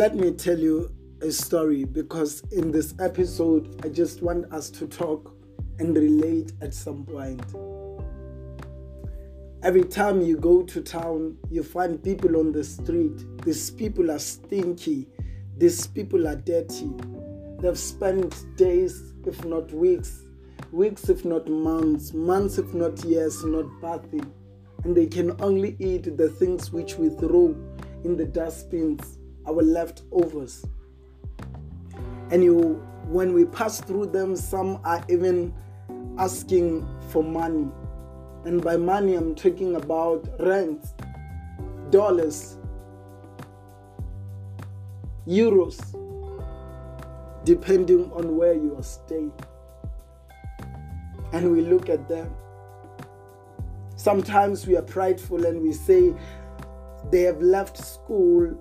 let me tell you a story because in this episode, I just want us to talk and relate at some point. Every time you go to town, you find people on the street. These people are stinky. These people are dirty. They've spent days, if not weeks, weeks, if not months, months, if not years, not bathing. And they can only eat the things which we throw in the dustbins, our leftovers. And you, when we pass through them, some are even asking for money. And by money, I'm talking about rand, dollars, euros, depending on where you are staying. And we look at them. Sometimes we are prideful and we say they have left school,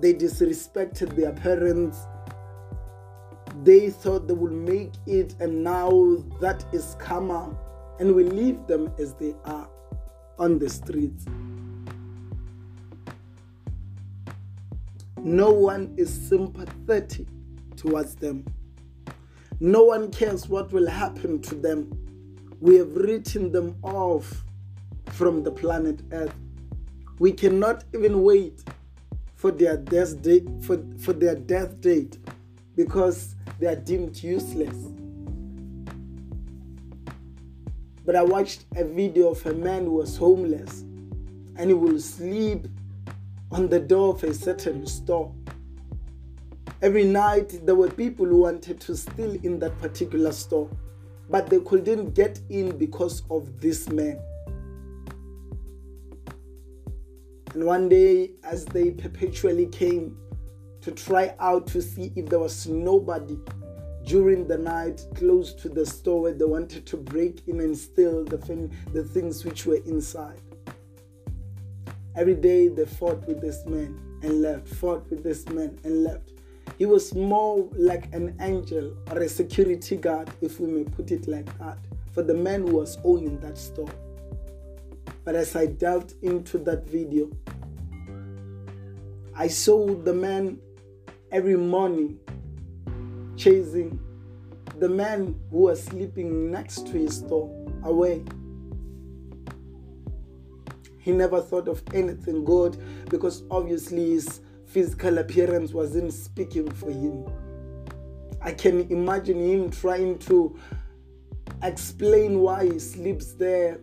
they disrespected their parents, they thought they would make it, and now that is karma, and we leave them as they are on the streets. No one is sympathetic towards them. No one cares what will happen to them. We have written them off from the planet Earth. We cannot even wait for their death date for, for their death date because they are deemed useless. But I watched a video of a man who was homeless and he will sleep on the door of a certain store. Every night there were people who wanted to steal in that particular store, but they couldn't get in because of this man. And one day, as they perpetually came to try out to see if there was nobody during the night close to the store where they wanted to break in and steal the, thing, the things which were inside. Every day they fought with this man and left, fought with this man and left. He was more like an angel or a security guard, if we may put it like that, for the man who was owning that store. But as I delved into that video, I saw the man every morning chasing the man who was sleeping next to his store away. He never thought of anything good because obviously his physical appearance wasn't speaking for him. I can imagine him trying to explain why he sleeps there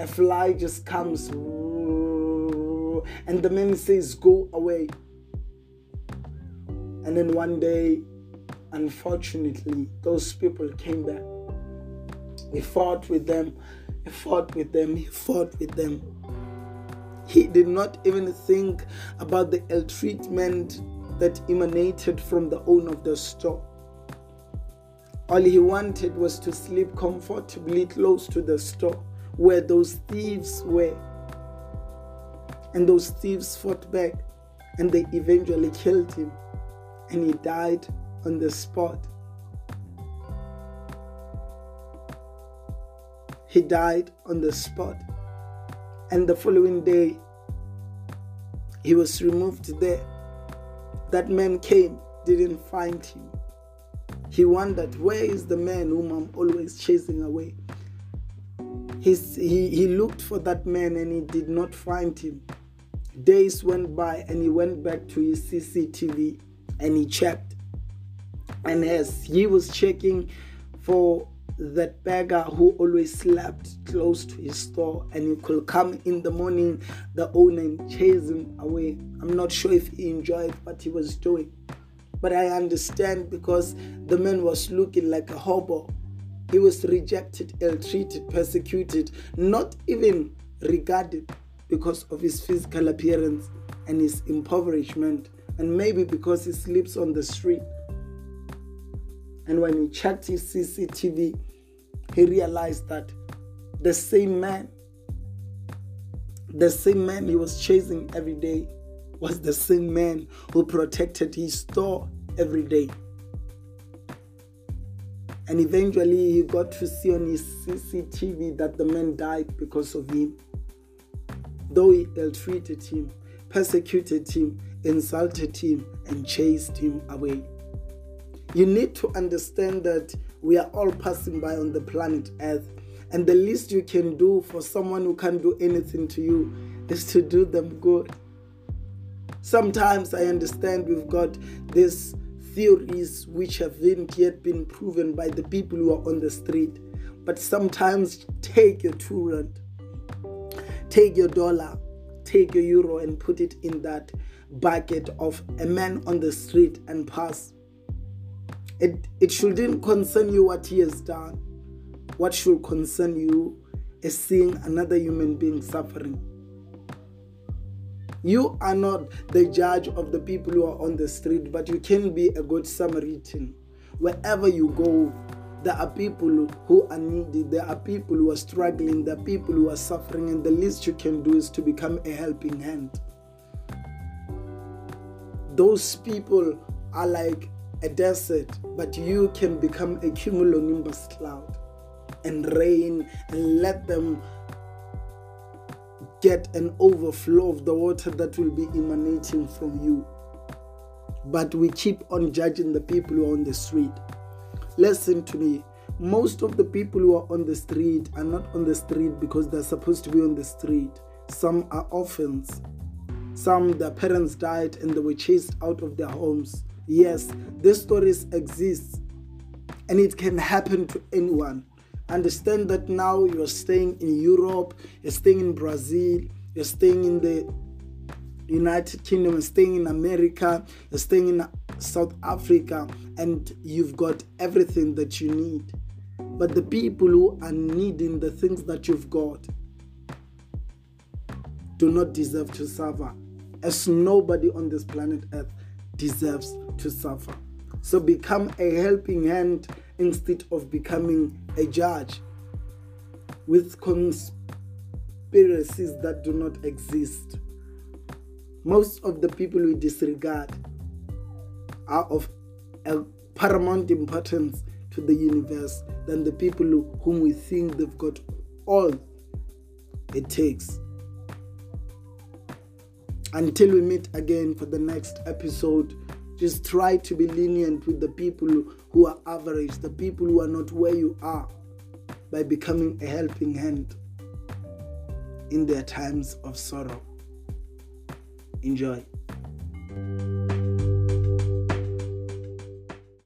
a fly just comes and the man says, Go away. And then one day, unfortunately, those people came back. He fought with them, he fought with them, he fought with them. He did not even think about the ill treatment that emanated from the owner of the store. All he wanted was to sleep comfortably close to the store where those thieves were. And those thieves fought back and they eventually killed him. And he died on the spot. He died on the spot. And the following day, he was removed there. That man came, didn't find him. He wondered, where is the man whom I'm always chasing away? He, he looked for that man and he did not find him. Days went by and he went back to his CCTV and he checked. And as he was checking for that beggar who always slept close to his store and he could come in the morning, the owner and chase him away. I'm not sure if he enjoyed what he was doing. But I understand because the man was looking like a hobo. He was rejected, ill treated, persecuted, not even regarded because of his physical appearance and his impoverishment, and maybe because he sleeps on the street. And when he checked his CCTV, he realized that the same man, the same man he was chasing every day, was the same man who protected his store every day. And eventually he got to see on his CCTV that the man died because of him. Though he ill treated him, persecuted him, insulted him, and chased him away. You need to understand that we are all passing by on the planet Earth, and the least you can do for someone who can't do anything to you is to do them good. Sometimes I understand we've got these theories which haven't yet been proven by the people who are on the street. But sometimes take your two rand, take your dollar, take your euro, and put it in that bucket of a man on the street and pass. It, it shouldn't concern you what he has done. What should concern you is seeing another human being suffering. You are not the judge of the people who are on the street, but you can be a good Samaritan. Wherever you go, there are people who are needy, there are people who are struggling, there are people who are suffering, and the least you can do is to become a helping hand. Those people are like a desert, but you can become a cumulonimbus cloud and rain and let them get an overflow of the water that will be emanating from you. But we keep on judging the people who are on the street. Listen to me. Most of the people who are on the street are not on the street because they're supposed to be on the street. Some are orphans. Some, their parents died and they were chased out of their homes. Yes, these stories exist and it can happen to anyone. Understand that now you're staying in Europe, you're staying in Brazil, you're staying in the United Kingdom, you're staying in America, you're staying in South Africa, and you've got everything that you need. But the people who are needing the things that you've got do not deserve to suffer, as nobody on this planet Earth deserves to suffer. So become a helping hand instead of becoming a judge with conspiracies that do not exist. Most of the people we disregard are of paramount importance to the universe than the people whom we think they've got all it takes. Until we meet again for the next episode. Just try to be lenient with the people who are average, the people who are not where you are, by becoming a helping hand in their times of sorrow. Enjoy.